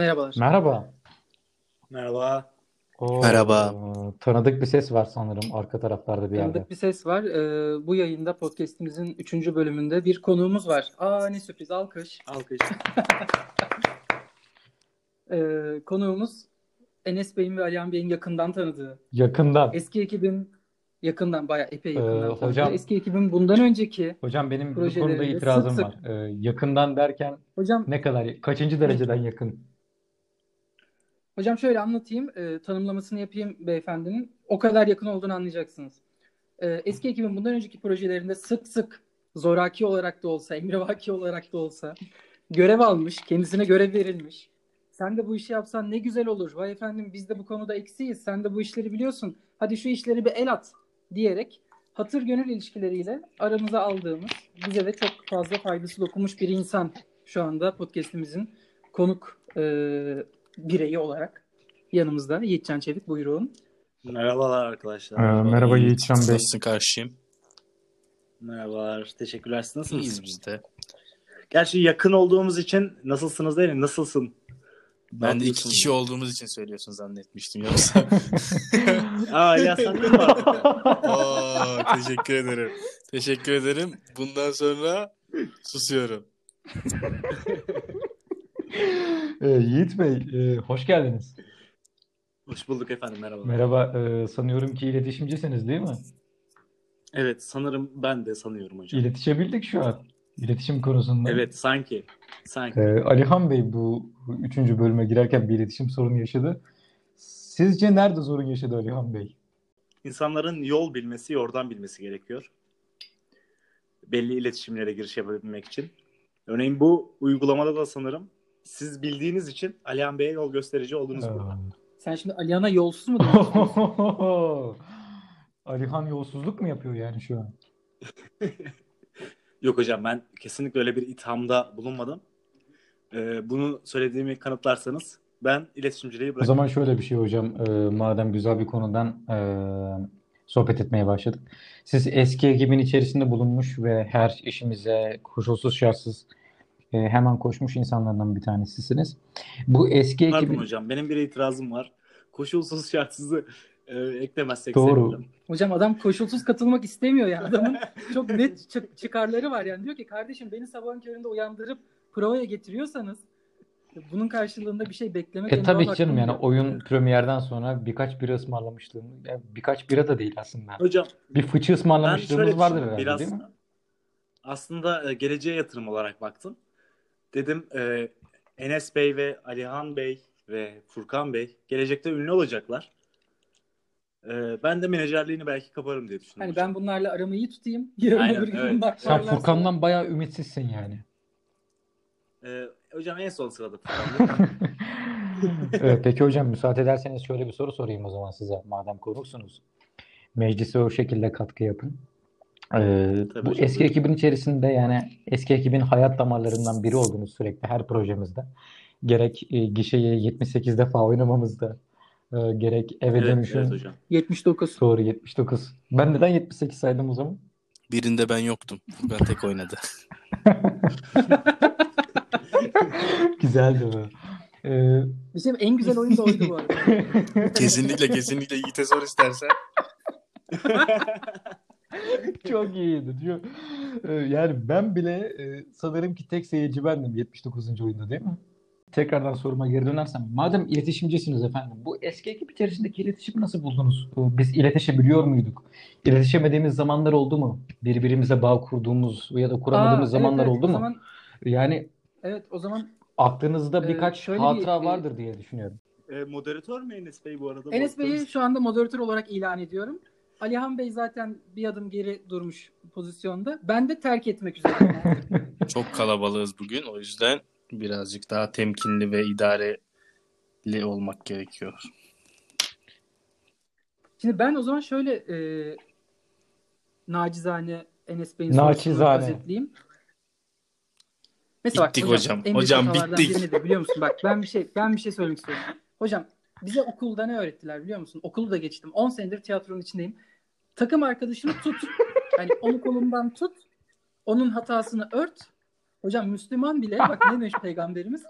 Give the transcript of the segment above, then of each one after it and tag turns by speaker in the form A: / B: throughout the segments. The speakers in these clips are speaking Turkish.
A: Merhabalar.
B: Merhaba.
C: Merhaba.
B: Oo,
D: Merhaba.
B: Tanıdık bir ses var sanırım arka taraflarda bir yerde.
A: Tanıdık bir ses var. Ee, bu yayında podcast'imizin 3. bölümünde bir konuğumuz var. Aa ne sürpriz alkış.
C: Alkış.
A: Ee, konuğumuz Enes Bey'in ve Alihan Bey'in yakından tanıdığı.
B: Yakından.
A: Eski ekibin yakından bayağı epey yakından
B: Ee,
A: tanıdığı.
B: hocam-
A: Eski ekibin bundan önceki.
B: Hocam benim bu konuda itirazım
A: sık
B: var. Ee, yakından derken
A: Hocam
B: ne kadar, kaçıncı dereceden yakın?
A: Hocam şöyle anlatayım. Ee, tanımlamasını yapayım beyefendinin. O kadar yakın olduğunu anlayacaksınız. Ee, eski ekibin bundan önceki projelerinde sık sık zoraki olarak da olsa, emrivaki olarak da olsa görev almış, kendisine görev verilmiş. Sen de bu işi yapsan ne güzel olur. Vay efendim biz de bu konuda eksiyiz. Sen de bu işleri biliyorsun. Hadi şu işleri bir el at diyerek hatır gönül ilişkileriyle aramıza aldığımız, bize de çok fazla faydası dokunmuş bir insan şu anda podcast'imizin konuk e, bireyi olarak yanımızda. Yiğitcan Çevik buyurun.
C: Merhabalar arkadaşlar.
B: Ee, merhaba Yiğitcan Bey.
D: Nasılsın karşıyım?
C: Merhabalar. Teşekkürler. Siz nasılsınız?
D: İyiyiz biz de.
C: Gerçi yakın olduğumuz için nasılsınız değil mi? Nasılsın? Ne
D: Ben de iki kişi olduğumuz için söylüyorsun zannetmiştim yoksa.
C: Aa ya var?
D: Oo, teşekkür ederim. Teşekkür ederim. Bundan sonra susuyorum.
B: Ee, Yiğit Bey, e, hoş geldiniz.
C: Hoş bulduk efendim. Merhaba.
B: Merhaba. Ee, sanıyorum ki iletişimcisiniz değil mi?
C: Evet sanırım ben de sanıyorum hocam.
B: İletişebildik şu an. İletişim konusunda.
C: Evet sanki. Sanki.
B: Ee, Alihan Bey bu üçüncü bölüme girerken bir iletişim sorunu yaşadı. Sizce nerede sorun yaşadı Alihan Bey?
C: İnsanların yol bilmesi, yordan bilmesi gerekiyor. Belli iletişimlere giriş yapabilmek için. Örneğin bu uygulamada da sanırım siz bildiğiniz için Alihan Bey'e yol gösterici oldunuz burada.
A: Sen şimdi Alihan'a yolsuz mu demek istiyorsun?
B: Alihan yolsuzluk mu yapıyor yani şu an?
C: Yok hocam ben kesinlikle öyle bir ithamda bulunmadım. Ee, bunu söylediğimi kanıtlarsanız ben iletişimciliği
B: O
C: bırakıyorum.
B: zaman şöyle bir şey hocam, e, madem güzel bir konudan e, sohbet etmeye başladık. Siz eski ekibin içerisinde bulunmuş ve her işimize koşulsuz şartsız e, hemen koşmuş insanlardan bir tanesisiniz. Bu eski
C: Pardon
B: ekibin
C: hocam benim bir itirazım var. Koşulsuz şartsızı e, eklemezsek
B: Doğru.
C: sevinirim.
A: Hocam adam koşulsuz katılmak istemiyor ya. Adamın çok net çı- çıkarları var yani. Diyor ki kardeşim beni sabahın köründe uyandırıp provaya getiriyorsanız bunun karşılığında bir şey beklemek
B: E tabii canım yani oyun premierden sonra birkaç bira ısmarlamışlığım, yani birkaç bira da değil aslında.
C: Hocam
B: Bir fıçı
C: ben
B: ısmarlamışlığımız
C: şöyle
B: vardır herhalde
C: Biraz
B: değil mi?
C: aslında e, geleceğe yatırım olarak baktım. Dedim e, Enes Bey ve Alihan Bey ve Furkan Bey gelecekte ünlü olacaklar. E, ben de menajerliğini belki kaparım diye düşündüm.
A: Hani ben bunlarla aramı iyi tutayım. Yarın
C: Aynen,
A: öbür gün
C: evet.
B: Sen Furkan'dan bayağı ümitsizsin yani.
C: E, hocam en son sırada Furkan.
B: Evet, peki hocam müsaade ederseniz şöyle bir soru sorayım o zaman size madem konuksunuz. Meclise o şekilde katkı yapın. Ee,
C: Tabii
B: bu
C: hocam,
B: eski ekibin içerisinde yani eski ekibin hayat damarlarından biri oldunuz sürekli her projemizde. Gerek e, gişeyi 78 defa oynamamızda, e, gerek eve
C: evet,
B: dönüşün
C: evet hocam.
A: 79.
B: doğru 79. Ben neden 78 saydım o zaman?
D: Birinde ben yoktum. Ben tek oynadı.
B: Güzeldi bu. Ee,
A: Bizim en güzel oyun da oydu bu arada.
D: Kesinlikle kesinlikle Yiğit'e sor istersen.
B: Çok iyiydi diyor. Ee, Yani ben bile e, sanırım ki tek seyirci bendim 79. oyunda değil mi? Tekrardan soruma geri dönersem. Madem iletişimcisiniz efendim. Bu eski ekip içerisindeki iletişimi nasıl buldunuz? Biz iletişebiliyor muyduk? İletişemediğimiz zamanlar oldu mu? Birbirimize bağ kurduğumuz ya da kuramadığımız
A: Aa,
B: zamanlar
A: evet, evet.
B: oldu mu?
A: zaman
B: Yani
A: evet o zaman
B: aklınızda
A: Ee,
B: birkaç
A: şöyle bir-
B: hatıra
A: e,
B: vardır diye düşünüyorum.
C: E, moderatör mü Enes Bey bu arada?
A: Enes Bey'i şu anda moderatör olarak ilan ediyorum. Alihan Bey zaten bir adım geri durmuş pozisyonda. Ben de terk etmek üzereyim.
D: Çok kalabalığız bugün. O yüzden birazcık daha temkinli ve idareli olmak gerekiyor.
A: Şimdi ben o zaman şöyle e, nacizane Enes Bey'in sorusunu özetleyeyim. Mesela
D: Bittik
A: bak
D: hocam. Hocam,
A: hatalardan
D: bittik.
A: nedir biliyor musun? Bak ben bir şey ben bir şey söylemek istiyorum. Hocam bize okulda ne öğrettiler biliyor musun? Okulu da geçtim. 10 senedir tiyatronun içindeyim. Takım arkadaşını tut. Hani onu kolundan tut. Onun hatasını ört. Hocam Müslüman bile bak ne demiş peygamberimiz?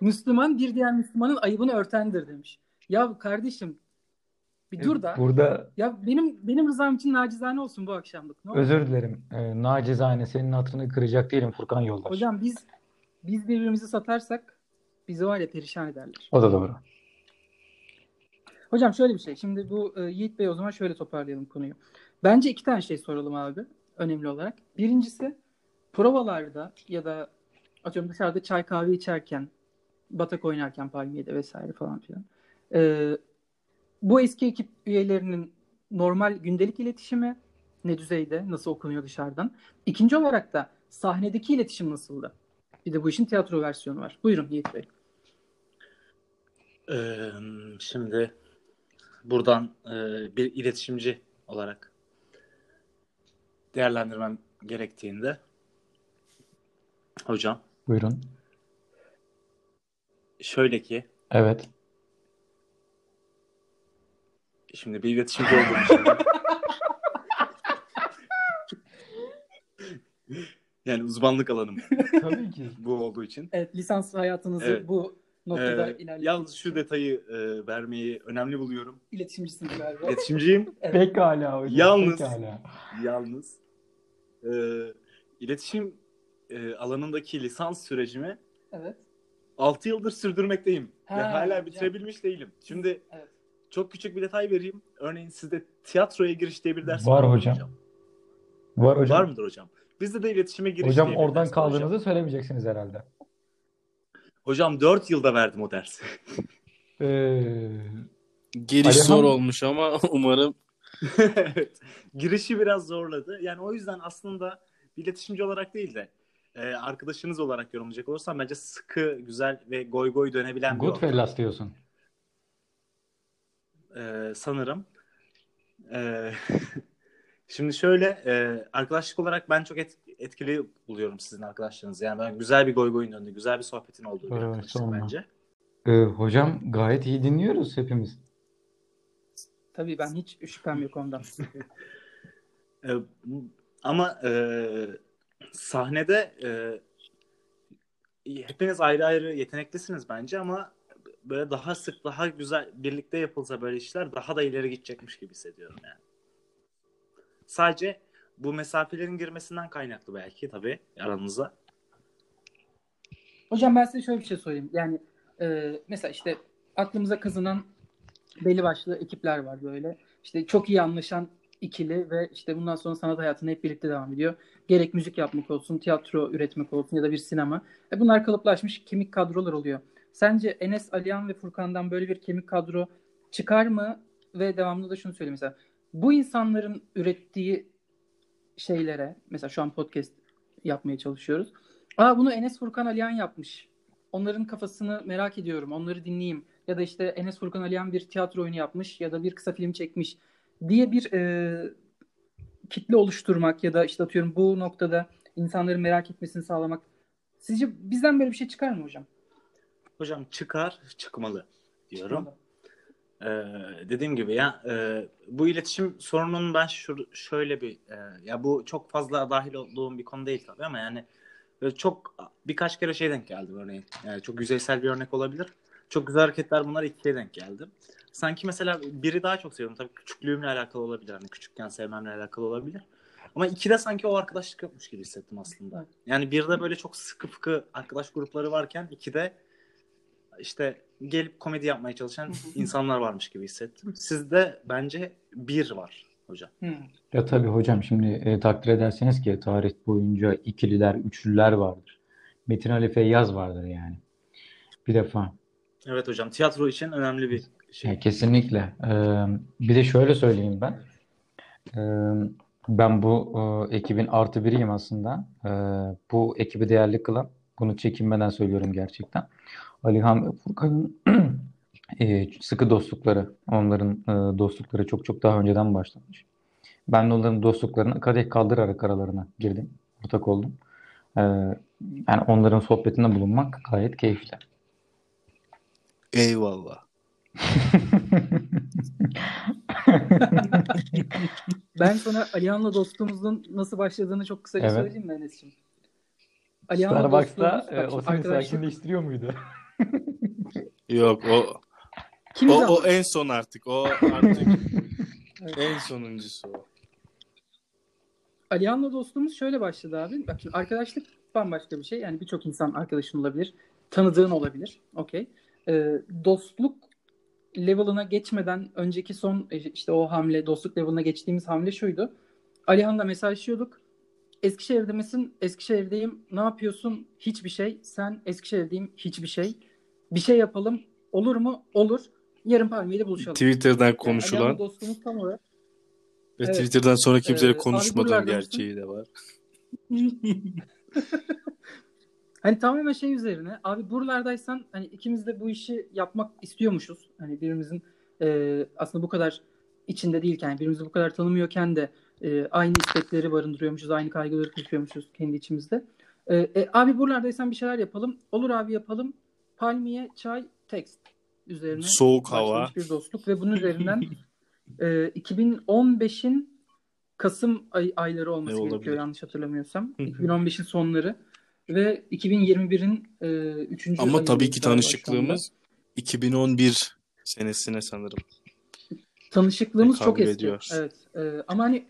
A: Müslüman bir diğer Müslümanın ayıbını örtendir demiş. Ya kardeşim bir dur da.
B: Burada
A: Ya benim benim rızam için nacizane olsun bu akşamlık. Ne olur?
B: özür dilerim. Ee, nacizane senin hatırını kıracak değilim Furkan Yoldaş.
A: Hocam biz biz birbirimizi satarsak bizi var ya perişan ederler.
B: O da doğru.
A: Hocam şöyle bir şey. Şimdi bu e, Yiğit Bey o zaman şöyle toparlayalım konuyu. Bence iki tane şey soralım abi. Önemli olarak. Birincisi provalarda ya da atıyorum dışarıda çay kahve içerken batak oynarken palmiyede vesaire falan filan. e, bu eski ekip üyelerinin normal gündelik iletişimi ne düzeyde? Nasıl okunuyor dışarıdan? İkinci olarak da sahnedeki iletişim nasıldı? Bir de bu işin tiyatro versiyonu var. Buyurun Yiğit Bey.
C: Ee, şimdi buradan e, bir iletişimci olarak değerlendirmem gerektiğinde hocam
B: Buyurun.
C: şöyle ki
B: Evet.
C: şimdi bir iletişimci olduğum için yani uzmanlık alanım
B: Tabii ki.
C: bu olduğu için.
A: Evet, lisans hayatınızı
C: Evet.
A: bu noktada
C: Ee,
A: ilerletmek
C: yalnız şu detayı e, vermeyi önemli buluyorum.
A: iletişimcisiniz galiba.
C: İletişimciyim.
A: Evet.
B: Pekala hocam.
C: Yalnız-
B: Pekala.
C: Yalnız e, iletişim e, alanındaki lisans sürecimi
A: Evet.
C: 6 yıldır sürdürmekteyim.
A: Ha,
C: Ve hala
A: hocam.
C: bitirebilmiş değilim. Şimdi
A: Evet.
C: çok küçük bir detay vereyim. Örneğin sizde tiyatroya giriş diye bir ders
B: Var
C: mı
B: hocam. Var hocam.
C: Var mıdır hocam? Bizde de iletişime giriş
B: Hocam
C: diye bir
B: oradan
C: ders var hocam.
B: kaldığınızı söylemeyeceksiniz herhalde.
C: Hocam 4 yılda verdim o dersi.
B: Ee,
D: Giriş
B: Alihan-
D: zor olmuş ama umarım
C: evet. Girişi biraz zorladı. Yani o yüzden aslında bir iletişimci olarak değil de e, arkadaşınız olarak yorumlayacak olursam bence sıkı, güzel ve goy goy dönebilen bir ortam.
B: Goodfellas diyorsun.
C: Ee, sanırım. Ee, şimdi şöyle e, arkadaşlık olarak ben çok et- etkili buluyorum sizin arkadaşlarınızı. Yani ben güzel bir goy goyun döndü, güzel bir sohbetin olduğu bir
B: Evet,
C: bence.
B: Ee, hocam gayet iyi dinliyoruz hepimiz.
A: Tabii ben hiç şüphem yok ondan.
C: Ee, ama e, sahnede e, hepiniz ayrı ayrı yeteneklisiniz bence ama böyle daha sık, daha güzel birlikte yapılsa böyle işler daha da ileri gidecekmiş gibi hissediyorum yani. Sadece bu mesafelerin girmesinden kaynaklı belki tabii aranıza.
A: Hocam ben size şöyle bir şey söyleyeyim. Yani e, mesela işte aklımıza kazınan belli başlı ekipler var böyle. İşte çok iyi anlaşan ikili ve işte bundan sonra sanat hayatına hep birlikte devam ediyor. Gerek müzik yapmak olsun, tiyatro üretmek olsun ya da bir sinema. E bunlar kalıplaşmış kemik kadrolar oluyor. Sence Enes, Alihan ve Furkan'dan böyle bir kemik kadro çıkar mı? Ve devamlı da şunu söyleyeyim mesela. Bu insanların ürettiği şeylere, mesela şu an podcast yapmaya çalışıyoruz. Aa bunu Enes Furkan Alihan yapmış. Onların kafasını merak ediyorum. Onları dinleyeyim. Ya da işte Enes Furkan Alihan bir tiyatro oyunu yapmış ya da bir kısa film çekmiş diye bir e, kitle oluşturmak ya da işte atıyorum bu noktada insanların merak etmesini sağlamak. Sizce bizden böyle bir şey çıkar mı hocam?
C: Hocam çıkar, çıkmalı diyorum. Ee, dediğim gibi ya e, bu iletişim sorununun ben şu, şöyle bir e, ya bu çok fazla dahil olduğum bir konu değil tabii ama yani çok birkaç kere şey denk geldi örneğin. Yani çok yüzeysel bir örnek olabilir. Çok güzel hareketler bunlar ikiye denk geldi. Sanki mesela biri daha çok seviyorum. Tabii küçüklüğümle alakalı olabilir. Hani küçükken sevmemle alakalı olabilir. Ama ikide sanki o arkadaşlık yokmuş gibi hissettim aslında. Yani birde böyle çok sıkı fıkı arkadaş grupları varken ikide işte gelip komedi yapmaya çalışan insanlar varmış gibi hissettim. Sizde bence bir var hocam.
B: Ya tabii hocam şimdi e, takdir ederseniz ki tarih boyunca ikililer, üçlüler vardır. Metin Ali Feyyaz vardır yani. Bir defa.
C: Evet hocam tiyatro için önemli bir şey.
B: Ya kesinlikle. Ee, bir de şöyle söyleyeyim ben. Ee, ben bu e, ekibin artı biriyim aslında. Ee, bu ekibi değerli kılan, bunu çekinmeden söylüyorum gerçekten. Alihan ve Furkan'ın e, sıkı dostlukları, onların e, dostlukları çok çok daha önceden başlamış. Ben de onların dostluklarına kadeh kaldırarak aralarına girdim, ortak oldum. Ee, yani onların sohbetinde bulunmak gayet keyifli.
D: eyvallah.
A: Ben sana Alihan'la dostluğumuzun nasıl başladığını çok kısaca
B: Evet.
A: söyleyeyim mi Enes'ciğim?
B: Starbucks'ta
A: dostluğumuz-
B: e, o seni
A: arkadaşlık-
B: sakinleştiriyor muydu?
D: Yok o
A: Kimi
D: o, o en son artık. O artık en sonuncusu o.
A: Alihan'la dostluğumuz şöyle başladı abi. Bak şimdi arkadaşlık bambaşka bir şey. Yani birçok insan arkadaşın olabilir. Tanıdığın olabilir. Okey. Ee, dostluk level'ına geçmeden önceki son e, işte o hamle, dostluk level'ına geçtiğimiz hamle şuydu. Alihan'la mesajlaşıyorduk. Eskişehir'de misin? Eskişehir'deyim. Ne yapıyorsun? Hiçbir şey. Sen Eskişehir'deyim. Hiçbir şey. Bir şey yapalım. Olur mu? Olur. Yarın Palmiye'de buluşalım.
D: Twitter'dan
A: Yani
D: konuşulan
A: Alihan'la dostluğumuz tam olarak
D: ve
A: Evet.
D: Twitter'dan sonra kimseyle
A: Ee, buralarda
D: gerçeği de var.
A: Hani tamamen şey üzerine abi buralardaysan hani ikimiz de bu işi yapmak istiyormuşuz. Hani birimizin e, aslında bu kadar içinde değilken birbirimizi bu kadar tanımıyorken de e, aynı istekleri barındırıyormuşuz. Aynı kaygıları taşıyormuşuz kendi içimizde. E, e, abi buralardaysan bir şeyler yapalım. Olur abi yapalım. Palmiye, çay, tekst üzerine
D: Soğuk hava.
A: bir dostluk ve bunun üzerinden e, 2015'in Kasım ay, ayları olması
D: Ne
A: gerekiyor yanlış hatırlamıyorsam.
D: Hı hı.
A: 2015'in sonları ve 2021'in e, 3.
D: Ama tabii ki tanışıklığımız 2011 senesine sanırım.
A: tanışıklığımız çok eski.
D: ediyor.
A: Evet. E, ama hani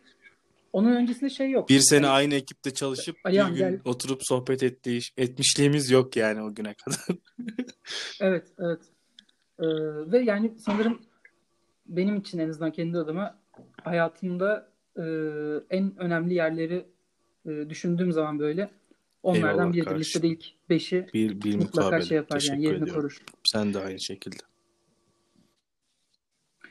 A: onun öncesinde şey yok.
D: Bir sene
A: Yani
D: aynı ekipte çalışıp bir gün
A: gel.
D: oturup sohbet ettiği, etmişliğimiz yok yani o güne kadar.
A: Evet, evet. E, ve yani sanırım benim için en azından kendi adıma hayatımda e, en önemli yerleri e, düşündüğüm zaman böyle onlardan biridir.
D: kardeşim.
A: Listede ilk beşi
D: Bir, bir
A: mutlaka
D: mukabele.
A: şey yapar yani
D: Teşekkür
A: yerini
D: ediyorum.
A: korur.
D: Sen de aynı şekilde.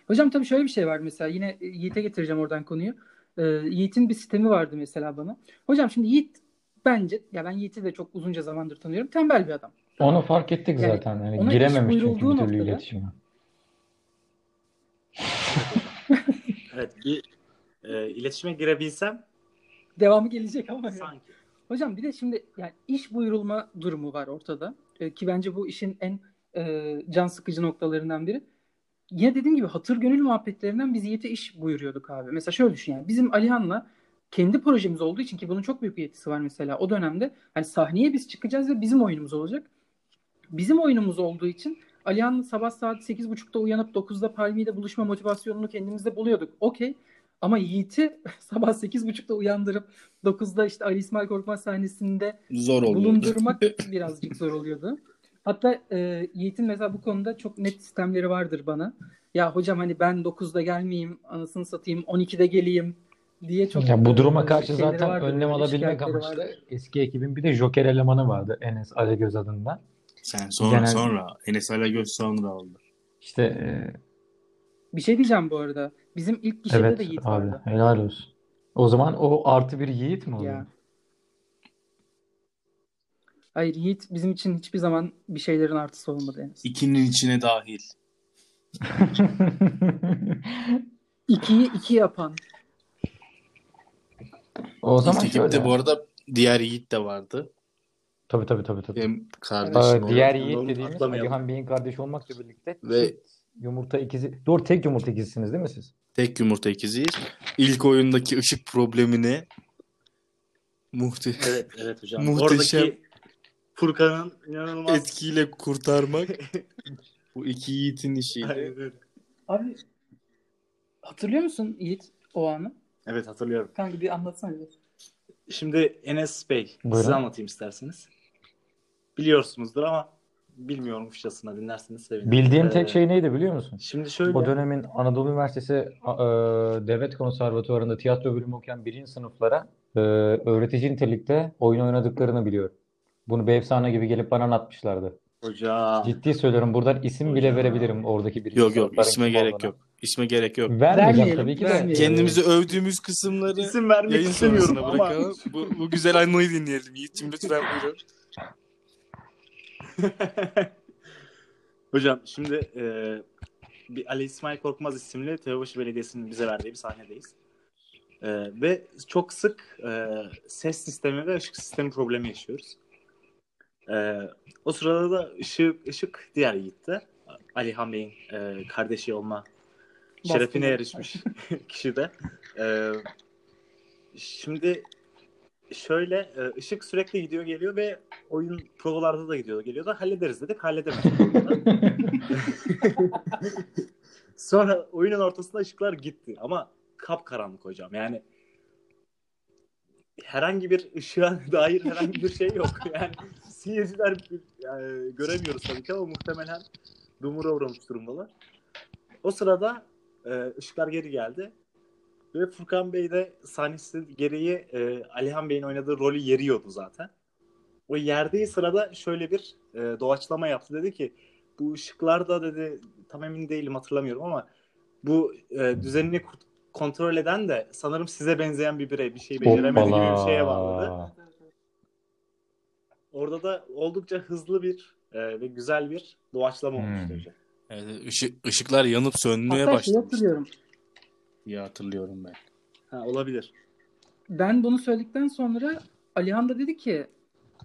A: Hocam tabii şöyle bir şey var mesela yine Yiğit'e getireceğim oradan konuyu. Ee, Yiğit'in bir sistemi vardı mesela bana. Hocam şimdi Yiğit bence ya ben Yiğit'i de çok uzunca zamandır tanıyorum. Tembel bir adam.
B: Onu fark ettik
A: Yani
B: zaten. Yani girememiş çünkü bir türlü
A: noktada-
B: iletişime.
C: Evet bir e, iletişime girebilsem
A: Devamı gelecek ama. ya.
C: sanki.
A: Hocam bir de şimdi yani iş buyurulma durumu var ortada. Ee, ki bence bu işin en e, can sıkıcı noktalarından biri. Yine dediğim gibi hatır gönül muhabbetlerinden biz Yiğit'e iş buyuruyorduk abi. Mesela şöyle düşün yani bizim Alihan'la kendi projemiz olduğu için ki bunun çok büyük bir yetkisi var mesela o dönemde. Hani sahneye biz çıkacağız ve bizim oyunumuz olacak. Bizim oyunumuz olduğu için Alihan'la sabah saat 8.30'da uyanıp 9'da Palmiye'de buluşma motivasyonunu kendimizde buluyorduk. Okey. Ama Yiğit'i sabah 8.30'da uyandırıp 9'da işte Ali İsmail Korkmaz sahnesinde
D: Zor oluyordu.
A: bulundurmak birazcık zor oluyordu. Hatta e, Yiğit'in mesela bu konuda çok net sistemleri vardır bana. Ya hocam hani ben 9'da gelmeyeyim, anasını satayım, 12'de geleyim diye çok
B: Ya bu
A: e,
B: duruma karşı zaten
A: vardır,
B: önlem alabilmek amaçlı eski ekibin bir de Joker elemanı vardı Enes Alegöz adında.
D: Sen sonra
B: Genel-
D: sonra. Enes Alagöz sonra oldu.
B: İşte e,
A: Bir şey diyeceğim bu arada. Bizim ilk gişede
B: evet
A: de Yiğit
B: abi
A: vardı.
B: helal olsun. O zaman o artı bir Yiğit mi oluyor?
A: Ya. Hayır Yiğit bizim için hiçbir zaman bir şeylerin artısı olmadı en azından.
D: İkinin içine dahil.
A: İkiyi iki yapan.
B: O zaman
D: İlk ekipte bu arada diğer Yiğit de vardı.
B: Tabii tabii tabii tabii.
D: Benim
B: Aa,
D: kardeşim
B: diğer
C: Onu
B: Yiğit dediğimiz. Alihan Bey'in kardeşi olmakla birlikte
D: Ve-
B: yumurta ikizi. Doğru tek yumurta ikizisiniz değil mi siz?
D: Tek yumurta ikiziyiz. İlk oyundaki ışık problemini muhte
C: Evet evet hocam.
D: Muhteşem.
C: Oradaki Furkan'ın inanılmaz
D: etkiyle kurtarmak bu iki Yiğit'in işiydi.
C: Aynen.
A: Abi hatırlıyor musun Yiğit o anı?
C: Evet hatırlıyorum.
A: Kanka bir anlatsana bir.
C: Şimdi Enes Bey
B: Buyurun.
C: size anlatayım isterseniz. Biliyorsunuzdur ama bilmiyormuşçasına dinlerseniz sevinirim.
B: Bildiğim
C: Ee,
B: tek şey neydi biliyor musun?
C: Şimdi şöyle
B: O dönemin Anadolu Üniversitesi e, Devlet Konservatuvarı'nda tiyatro bölümü okuyan birinci sınıflara e, öğretici nitelikte oyun oynadıklarını biliyorum. Bunu bir efsane gibi gelip bana anlatmışlardı.
C: hocam
B: Ciddi söylüyorum buradan isim bile verebilirim oradaki birinci
D: Yok yok isme gerek yok. İsme gerek yok.
B: Vermeyeceğim tabii ki de.
D: Kendimizi övdüğümüz kısımları
C: isim vermek
D: yayın
C: istemiyorum ama
D: bırakalım. Bu, bu güzel anlayı dinleyelim. Yiğit'cim lütfen buyurun.
C: hocam şimdi e, bir Ali İsmail Korkmaz isimli Teobaşı Belediyesi'nin bize verdiği bir sahnedeyiz. E, ve çok sık e, ses sistemi ve ışık sistemi problemi yaşıyoruz. E, o sırada da ışık, ışık diğer Yiğit'te. Alihan Bey'in e, kardeşi olma şerefine erişmiş kişi de. E, şimdi şöyle e, ışık sürekli gidiyor geliyor ve oyun provalarda da gidiyor geliyor da hallederiz dedik halledemedik. Sonra oyunun ortasında ışıklar gitti ama kapkaranlık hocam yani herhangi bir ışığa dair herhangi bir şey yok. Yani seyirciler yani göremiyoruz tabii ki ama muhtemelen dumura uğramış durumdalar. O sırada e, ışıklar geri geldi. Ve Furkan Bey de sahnesi gereği e, Alihan Bey'in oynadığı rolü yeriyordu zaten. O yerdiği sırada şöyle bir e, doğaçlama yaptı. Dedi ki bu ışıklar da dedi tam emin değilim hatırlamıyorum ama bu e, düzenini kontrol eden de sanırım size benzeyen bir birey bir şey beceremedi gibi bir şeye bağladı. Orada da oldukça hızlı bir e, ve güzel bir doğaçlama hmm. olmuştu hocam.
D: Evet, ışık, ışıklar yanıp sönmeye
A: Hatta
D: başladı.
A: hatırlıyorum.
D: İyi hatırlıyorum ben.
C: Ha, olabilir.
A: Ben bunu söyledikten sonra Alihan da dedi ki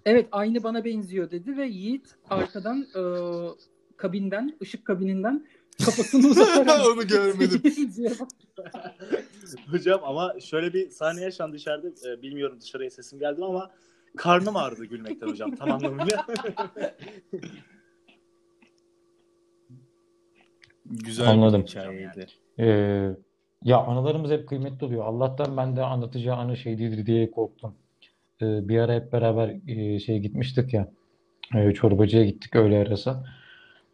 A: evet aynı bana benziyor dedi ve Yiğit arkadan e, kabinden, ışık kabininden kafasını uzatarak
D: Onu görmedim.
C: Hocam ama şöyle bir sahne yaşandı dışarıda. E, bilmiyorum dışarıya sesim geldi ama karnım ağrıdı gülmekten hocam tam anlamıyla.
D: Güzel
B: Anladım.
D: bir hikayeydi.
B: Ee, ya anılarımız hep kıymetli oluyor. Allah'tan ben de anlatacağı anı şey değildir diye korktum. Ee, bir ara hep beraber e, şey gitmiştik ya. E, çorbacıya gittik öğle arası.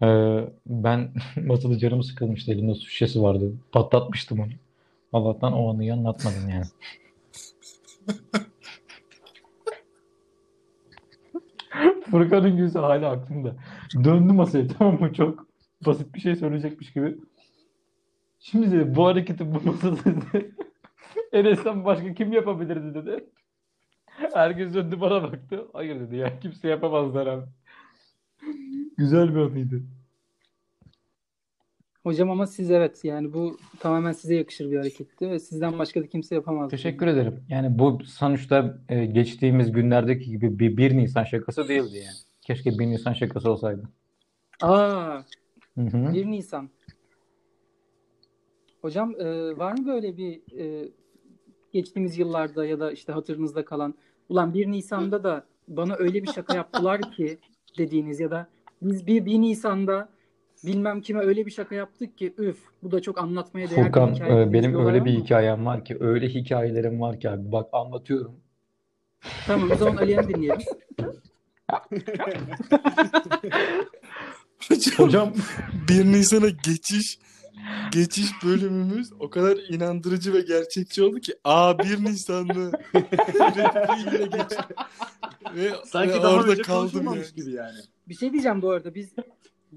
B: Ee, ben masada canım sıkılmıştı. Elimde su şişesi vardı. Patlatmıştım onu. Allah'tan o anıyı anlatmadım yani. Furkan'ın yüzü hala aklımda. Döndü masaya tamam mı? Çok basit bir şey söyleyecekmiş gibi. Şimdi dedi, bu hareketi bu masada dedi. Enes'ten başka kim yapabilirdi dedi. Herkes döndü bana baktı. Hayır dedi ya kimse yapamazlar abi. Güzel bir anıydı.
A: Hocam ama siz evet yani bu tamamen size yakışır bir hareketti ve sizden başka da kimse yapamaz.
B: Teşekkür ederim. Yani bu sonuçta e, geçtiğimiz günlerdeki gibi bir 1 Nisan şakası değildi yani. Keşke 1 Nisan şakası olsaydı.
A: Aa,
B: Hı hı.
A: 1 Nisan. Hocam e, var mı böyle bir e, geçtiğimiz yıllarda ya da işte hatırınızda kalan ulan 1 Nisan'da da bana öyle bir şaka yaptılar ki dediğiniz ya da biz bir 1 Nisan'da bilmem kime öyle bir şaka yaptık ki üf bu da çok anlatmaya değer
B: Furkan
A: bir hikaye
B: e, benim öyle bir hikayem var ki öyle hikayelerim var ki abi bak anlatıyorum.
A: Tamam o zaman Ali'ni dinleyelim.
D: Hocam,
B: Hocam
D: 1 Nisan'a geçiş geçiş bölümümüz o kadar inandırıcı ve gerçekçi oldu ki aa 1 Nisan mı? Repliğiyle geç. Ve,
C: Sanki
D: ve
C: daha
D: orada
C: önce
D: kaldım yani.
C: gibi yani.
A: Bir şey diyeceğim bu arada biz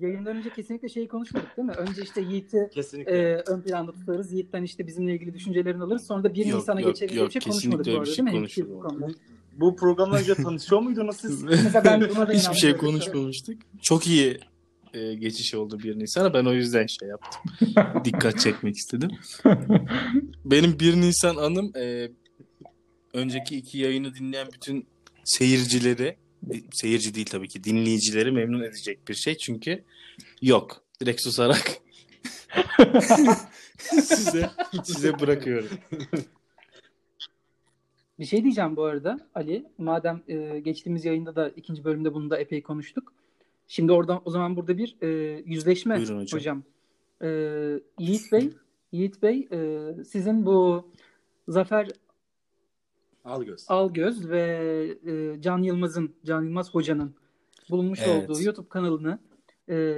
A: yayından önce kesinlikle şeyi konuşmadık değil mi? Önce işte Yiğit'i
C: Kesinlikle.
A: e, ön planda tutarız. Yiğit'ten işte bizimle ilgili düşüncelerini alırız. Sonra da 1
D: Yok,
A: Nisan'a
D: yok,
A: geçeriz
D: yok,
A: bir şey konuşmadık
D: kesinlikle
A: bu
D: bir
A: arada
D: şey
A: değil mi?
D: Konuşmadık.
C: Bu programdan önce tanışıyor muydunuz siz?
A: Mesela ben buna da
D: Hiçbir şey konuşmamıştık. Çok iyi e, geçiş oldu 1 Nisan'a. Ben o yüzden şey yaptım. Dikkat çekmek istedim. Benim 1 Nisan anım e, önceki iki yayını dinleyen bütün seyircileri seyirci değil tabii ki dinleyicileri memnun edecek bir şey. Çünkü yok. Direkt susarak size size bırakıyorum.
A: Bir şey diyeceğim bu arada Ali. Madem e, geçtiğimiz yayında da ikinci bölümde bunu da epey konuştuk. Şimdi oradan o zaman burada bir e, yüzleşme
D: Buyurun hocam.
A: hocam. E, Yiğit Bey, Yiğit Bey e, sizin bu Zafer
C: Al göz.
A: Algöz ve e, Can Yılmaz'ın, Can Yılmaz Hoca'nın bulunmuş
D: Evet.
A: olduğu YouTube kanalını e,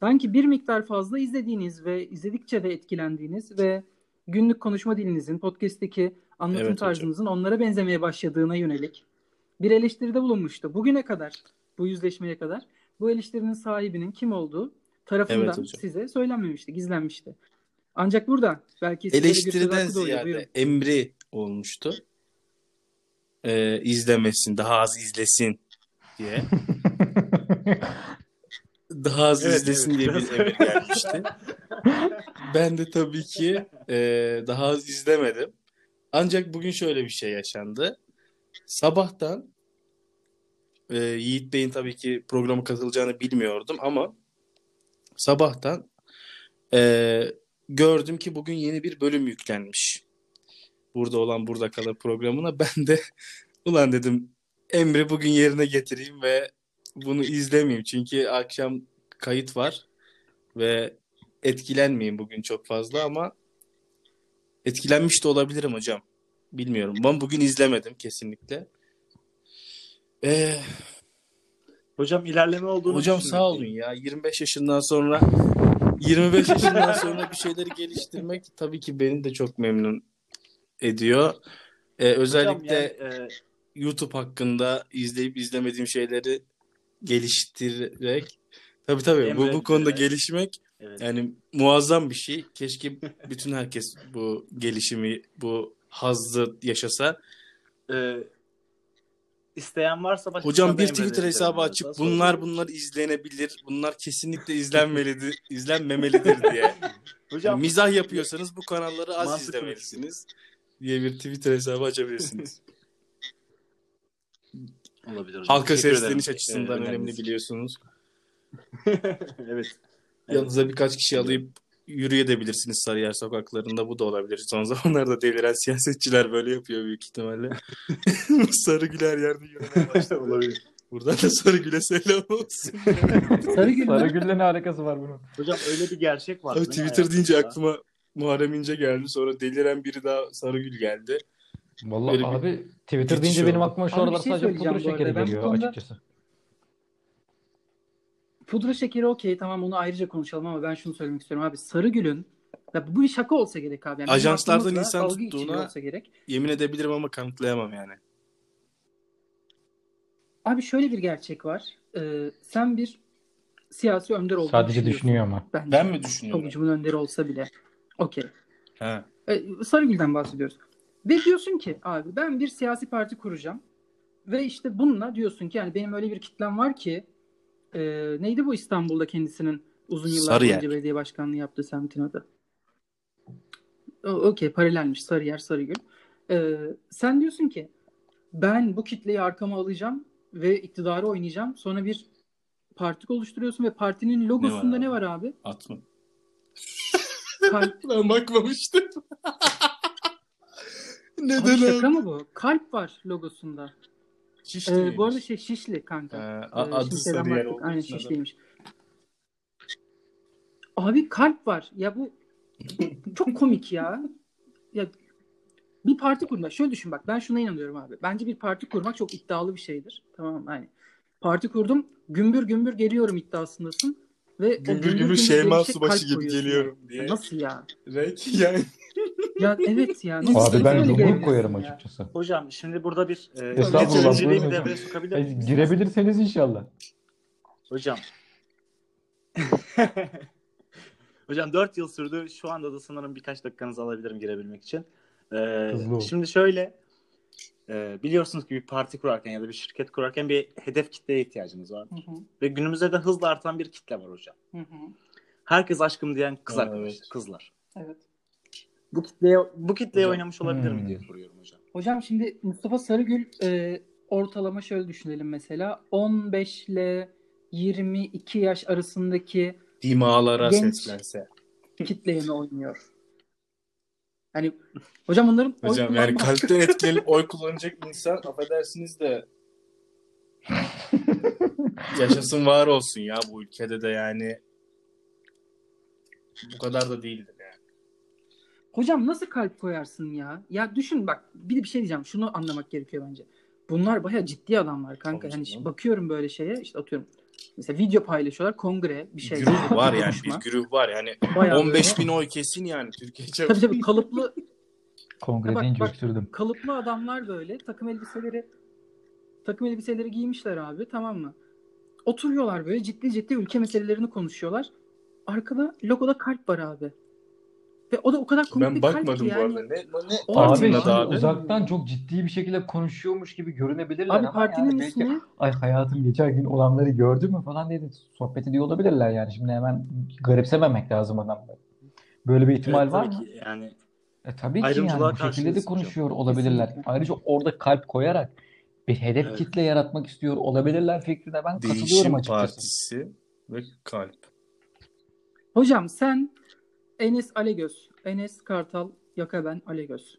A: sanki bir miktar fazla izlediğiniz ve izledikçe de etkilendiğiniz ve günlük konuşma dilinizin, podcast'teki anlatım
D: Evet hocam.
A: tarzınızın onlara benzemeye başladığına yönelik bir eleştiride bulunmuştu. Bugüne kadar, bu yüzleşmeye kadar bu eleştirinin sahibinin kim olduğu tarafından
D: Evet hocam.
A: size söylenmemişti, gizlenmişti. Ancak burada belki
D: Eleştiriden ziyade
A: Buyurun.
D: emri olmuştu. Ee, izlemesin, daha az izlesin diye. Daha az
C: Evet,
D: izlesin
C: evet.
D: diye bir emir gelmişti. Ben de tabii ki e, daha az izlemedim. Ancak bugün şöyle bir şey yaşandı. Sabahtan e, Yiğit Bey'in tabii ki programa katılacağını bilmiyordum ama sabahtan e, gördüm ki bugün yeni bir bölüm yüklenmiş. Burada olan Burada Kalır programına ben de Ulan dedim emri bugün yerine getireyim ve bunu izlemeyeyim. Çünkü akşam kayıt var ve etkilenmeyeyim bugün çok fazla ama etkilenmiş de olabilirim hocam. Bilmiyorum. Ben bugün izlemedim kesinlikle. Ee,
C: Hocam ilerleme olduğunu
D: hocam sağ olun ya. 25 yaşından sonra 25 yaşından sonra bir şeyleri geliştirmek tabii ki beni de çok memnun ediyor. Ee,
C: Hocam
D: özellikle
C: yani, e,
D: YouTube hakkında izleyip izlemediğim şeyleri geliştirerek tabii tabii bu, bu konuda
C: Emrettirerek.
D: gelişmek
C: evet.
D: yani muazzam bir şey. Keşke bütün herkes bu gelişimi, bu hazzı yaşasa.
C: E, isteyen varsa başka
D: Hocam bir Twitter hesabı açıp bunlar bunlar izlenebilir, bunlar kesinlikle izlenmelidir, izlenmemelidir diye.
C: Hocam
D: Yani mizah yapıyorsanız bu kanalları az
C: Mantıklı.
D: izlemelisiniz diye bir Twitter hesabı açabilirsiniz.
C: olabilir hocam.
D: Halka
C: Teşekkür
D: sesleniş
C: ederim.
D: açısından
C: E,
D: önemli biliyorsunuz.
C: evet.
D: Yanınıza birkaç kişi alıp yürüyebilirsiniz Sarıyer sokaklarında. Bu da olabilir. Son zamanlarda deliren siyasetçiler böyle yapıyor büyük ihtimalle. Sarıgül her yerde yürümeye başladı.
C: olabilir.
D: Buradan da Sarıgül'e selam olsun.
A: Sarıgül mü?
B: Sarıgül'le ne alakası var bunun?
C: Hocam öyle bir gerçek var.
D: Abi Twitter deyince aklıma Muharrem İnce geldi. Sonra deliren biri daha Sarıgül geldi.
B: Vallahi
D: Böyle
B: abi Twitter deyince benim aklıma şu
A: Abi bir
B: aralar
A: şey
B: sadece
A: söyleyeceğim
B: pudra
A: bu arada.
B: şekeri
A: Ben bu
B: geliyor
A: konuda-
B: açıkçası.
A: Pudra şekeri okey tamam onu ayrıca konuşalım ama ben şunu söylemek istiyorum abi. Sarıgül'ün ya bu bir şaka olsa gerek abi. Yani bizim
D: Ajanslardan
A: aklımızla
D: insan
A: dalga geçiliyor
D: tuttuğuna-
A: olsa gerek.
D: Yemin edebilirim ama kanıtlayamam yani.
A: Abi şöyle bir gerçek var. Ee, sen bir siyasi önder olduğunu
B: Sadece
A: düşünüyorsun
B: düşünüyor ama.
A: Bence.
D: Ben mi düşünüyorum?
A: Kamucumun önderi olsa bile. Okey. Ee, Sarıgül'den bahsediyoruz. Ve diyorsun ki abi ben bir siyasi parti kuracağım. Ve işte bununla diyorsun ki yani benim öyle bir kitlem var ki e, neydi bu İstanbul'da kendisinin uzun yıllar
D: Sarıyer.
A: boyunca belediye başkanlığı yaptığı semtin adı? Okey paralelmiş Sarıyer Sarıgül. Ee, sen diyorsun ki ben bu kitleyi arkama alacağım ve iktidarı oynayacağım. Sonra bir parti oluşturuyorsun ve partinin logosunda
D: abi?
A: ne var abi?
D: At mı?
A: Kalp.
D: Ben bakmamıştım.
A: Abi
D: Neden
A: şaka
D: abi?
A: mı bu? Kalp var logosunda.
D: Şişli
A: Ee,
D: miymiş?
A: bu arada şey Şişli kanka.
D: Ee,
A: Ee,
D: adı Sarıyer
A: Aynen Şişliymiş. Abi kalp var. Ya bu çok komik ya. Ya bir parti kurmak. Şöyle düşün bak. Ben şuna inanıyorum abi. Bence bir parti kurmak çok iddialı bir şeydir. Tamam mı? Yani parti kurdum. Gümbür gümbür geliyorum iddiasındasın. Ve
D: Gümbür gümbür Şeyma Subaşı gibi geliyorum diye.
A: Nasıl ya?
D: Renk yani.
A: Ya evet ya. Nasıl
B: Abi ben yumruk koyarım
A: ya?
B: açıkçası.
C: Hocam şimdi burada bir e,
B: buyurun
C: bir devreye sokabilir
B: E,
C: misiniz?
B: girebilirseniz inşallah.
C: Hocam. Hocam 4 yıl sürdü. Şu anda da sanırım birkaç dakikanızı alabilirim girebilmek için. Ee,
B: Hızlı
C: şimdi şöyle e, biliyorsunuz ki bir parti kurarken ya da bir şirket kurarken bir hedef kitleye ihtiyacınız var.
A: Hı hı,
C: Ve günümüzde de hızla artan bir kitle var hocam.
A: hı hı.
C: Herkes aşkım diyen kız
D: Evet.
C: arkadaşlar, kızlar.
A: Evet.
C: Bu kitleye bu kitleye
D: Hocam.
C: oynamış olabilir mi
B: Hmm.
C: diye soruyorum hocam.
A: Hocam şimdi Mustafa Sarıgül e, ortalama şöyle düşünelim mesela 15 ile 22 yaş arasındaki
D: Dimağlara
A: Genç-
D: seslense.
A: kitleye mi oynuyor? Hani hocam onların oy
D: Hocam yani
A: kullanma-
D: kalpten etkilenip oy kullanacak insan affedersiniz de yaşasın var olsun ya bu ülkede de yani bu kadar da değildir yani.
A: Hocam nasıl kalp koyarsın ya? Ya düşün bak bir de bir şey diyeceğim. Şunu anlamak gerekiyor bence. Bunlar bayağı ciddi adamlar kanka.
D: Tabii
A: Hani
D: canım.
A: bakıyorum böyle şeye işte atıyorum. Mesela video paylaşıyorlar kongre bir şey.
D: güruh var yani bir güruh var yani
A: Bayağı
D: 15
A: böyle-
D: bin oy kesin yani Türkiye.
A: Tabii tabii kalıplı
B: Kongre
A: Bak,
B: deyince
A: bak.
B: öksürdüm.
A: kalıplı adamlar böyle takım elbiseleri takım elbiseleri giymişler abi tamam mı? Oturuyorlar böyle ciddi ciddi ülke meselelerini konuşuyorlar. Arkada logoda kalp var abi. Ve o da o kadar komik
D: Ben
A: bir kalp ki
D: bakmadım bu
A: yani.
D: arada. Ne, ne partinin adı abi?
B: uzaktan çok ciddi bir şekilde konuşuyormuş gibi görünebilirler
A: Abi partinin
B: yani belki
A: ismi
B: ay hayatım geçen gün olanları gördün mü falan diye de sohbet ediyor olabilirler yani. Şimdi hemen garipsememek lazım adamları. Böyle bir ihtimal
C: Evet,
B: var mı?
C: yani
B: E, tabii ki yani bu şekilde de
C: karşıyız hocam.
B: konuşuyor olabilirler.
A: Kesinlikle.
B: Ayrıca orada kalp koyarak bir hedef
C: Evet.
B: kitle yaratmak istiyor olabilirler fikrine ben katılıyorum
D: Değişim
B: açıkçası.
D: Partisi ve kalp.
A: Hocam sen Enes Alegöz, Enes Kartal, Yaka ben Alegöz.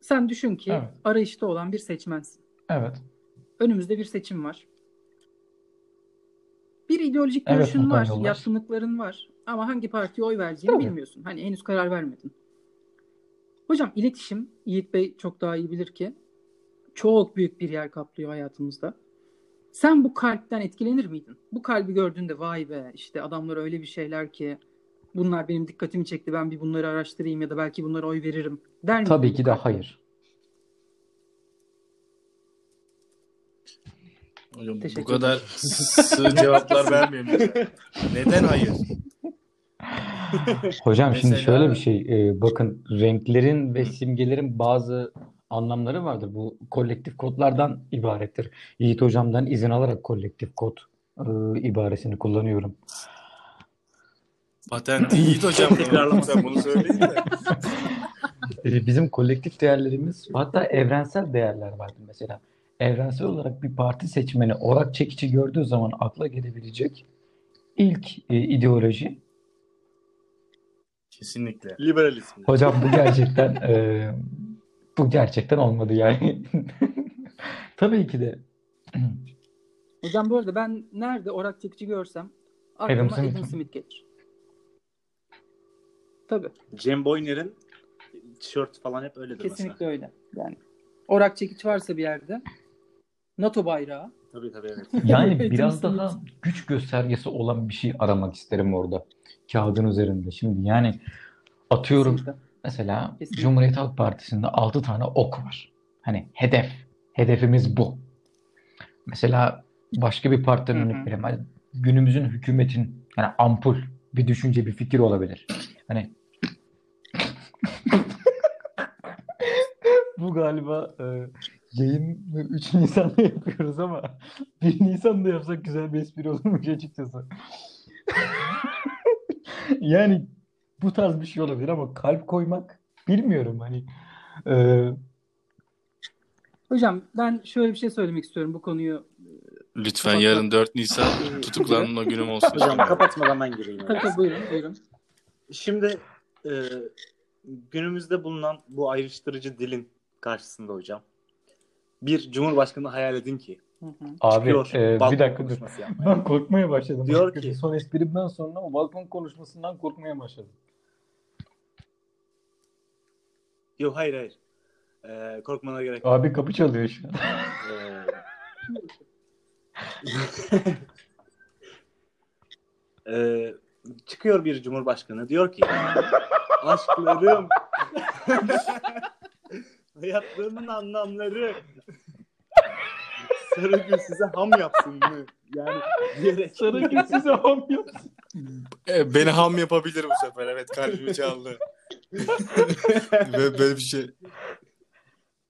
A: Sen düşün ki
B: Evet.
A: arayışta olan bir seçmensin.
B: Evet.
A: Önümüzde bir seçim var. Bir ideolojik
B: Evet,
A: görüşün var, yatkınlıkların var. Ama hangi partiye oy vereceğini
B: Tabii.
A: bilmiyorsun. Hani henüz karar vermedin. Hocam iletişim, Yiğit Bey çok daha iyi bilir ki çok büyük bir yer kaplıyor hayatımızda. Sen bu kalpten etkilenir miydin? Bu kalbi gördüğünde vay be işte adamlar öyle bir şeyler ki bunlar benim dikkatimi çekti ben bir bunları araştırayım ya da belki bunlara oy veririm der miydin?
B: Tabii ki de hayır.
D: Hocam bu kadar sığ cevaplar vermeyelim. Neden hayır?
B: Hocam şimdi
D: Mesela-
B: şöyle bir şey. e, bakın renklerin ve simgelerin bazı anlamları vardır. Bu kolektif kodlardan ibarettir. Yiğit hocamdan izin alarak kolektif kod e, ibaresini kullanıyorum.
D: Patent Yiğit hocam tekrarlama sen bunu söyleyin de.
B: E, Bizim kolektif değerlerimiz hatta evrensel değerler vardır mesela. Evrensel olarak bir parti seçmeni orak çekici gördüğü zaman akla gelebilecek ilk e, ideoloji
D: Kesinlikle.
C: Liberalizm.
B: Hocam bu gerçekten e, bu gerçekten olmadı yani. Tabii ki de.
A: Hocam bu arada ben nerede orak çekici görsem aklıma
B: Adam
A: Adam
B: Smith.
A: Smith, gelir. Tabii.
C: Cem Boyner'in tişört falan hep öyledir
A: Kesinlikle
C: mesela.
A: öyle. Yani orak çekiç varsa bir yerde NATO bayrağı
C: Tabii tabii evet.
B: Yani biraz daha güç göstergesi olan bir şey aramak isterim orada. Kağıdın üzerinde. Şimdi yani atıyorum
A: kesinlikle.
B: mesela
A: Kesinlikle.
B: Cumhuriyet Halk Partisi'nde 6 tane ok var. Hani hedef. Hedefimiz bu. Mesela başka bir partiden örnek. Hani günümüzün hükümetin yani ampul bir düşünce, bir fikir olabilir. Hani bu galiba e, yayın 3 Nisan'da yapıyoruz ama 1 Nisan'da yapsak güzel bir espri olurmuş açıkçası. Yani bu tarz bir şey olabilir ama kalp koymak bilmiyorum hani e,
A: Hocam ben şöyle bir şey söylemek istiyorum bu konuyu.
D: Lütfen yarın 4 Nisan tutuklanma günüm olsun.
C: Hocam kapatmadan ben gireyim.
A: Tabii buyurun buyurun.
C: Şimdi e, günümüzde bulunan bu ayrıştırıcı dilin karşısında hocam. Bir cumhurbaşkanı hayal edin ki.
A: Hı hı.
B: abi
C: çıkıyor
B: e, bir dakika dur.
C: yapmaya.
B: Ben korkmaya başladım.
C: Diyor ki-
B: son esprimden sonra o balkon konuşmasından korkmaya başladım.
C: Yok hayır hayır. E, korkmana gerek yok.
B: Abi kapı çalıyor şu an.
C: E, e, çıkıyor bir cumhurbaşkanı diyor ki aşklarım hayatlarının anlamları Sarıgül size ham yapsın mı? Yani diyerek.
B: Sarıgül size ham yapsın.
D: E, beni ham yapabilir bu sefer. Evet kalbimi çaldı. Ve böyle bir şey.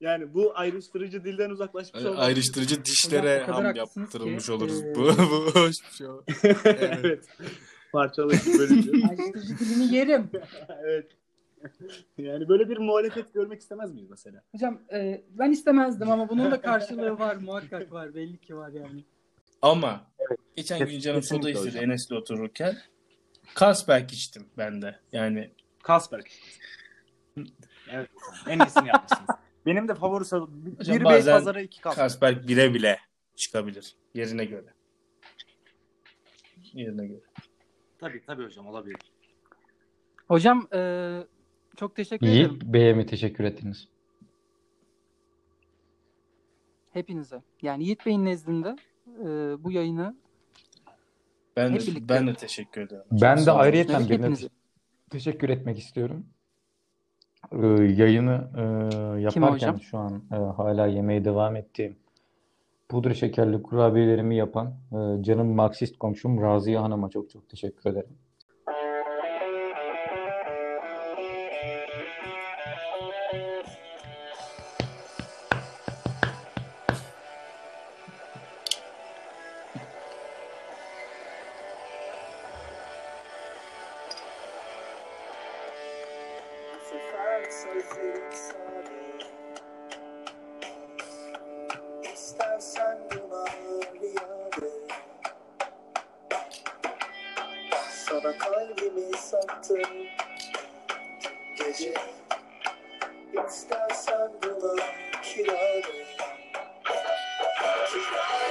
C: Yani bu ayrıştırıcı dilden uzaklaşmış olmak.
D: Ayrıştırıcı dişlere
A: Hocam
D: ham yaptırılmış
A: ki,
D: oluruz.
A: e,
D: Bu, bu hoş bir şey. Evet.
C: evet. Parçalayıcı bölücü.
A: Ayrıştırıcı dilini yerim.
C: evet. Yani böyle bir muhalefet görmek istemez miyiz mesela?
A: Hocam e, ben istemezdim ama bunun da karşılığı var muhakkak var belli ki var yani.
D: Ama geçen gün canım soda istedi. Enes'le otururken. Carlsberg içtim ben de. Yani
C: Kasberg. evet. En iyisini yapmışsınız. Benim de favori soru.
D: Hocam
C: Bir bey pazara iki Kasberg.
D: Carlsberg bire bile çıkabilir. Yerine göre. Yerine göre.
C: Tabii tabii hocam olabilir.
A: Hocam e, çok teşekkür
B: İyi
A: ederim
B: B'ye mi teşekkür ettiniz?
A: hepinize. Yani Yiğit Bey'in nezdinde e, bu yayını
D: Ben
A: Hep
D: de,
A: birlikte.
D: ben de teşekkür ederim.
B: Ben de
D: Sağ olun.
B: ayrıyeten birine
A: hepinize.
B: teşekkür etmek istiyorum. Ee, yayını e, yaparken şu an e, hala yemeye devam ettiğim pudra şekerli kurabiyelerimi yapan e, canım Marksist komşum Raziye Hanım'a çok çok teşekkür ederim.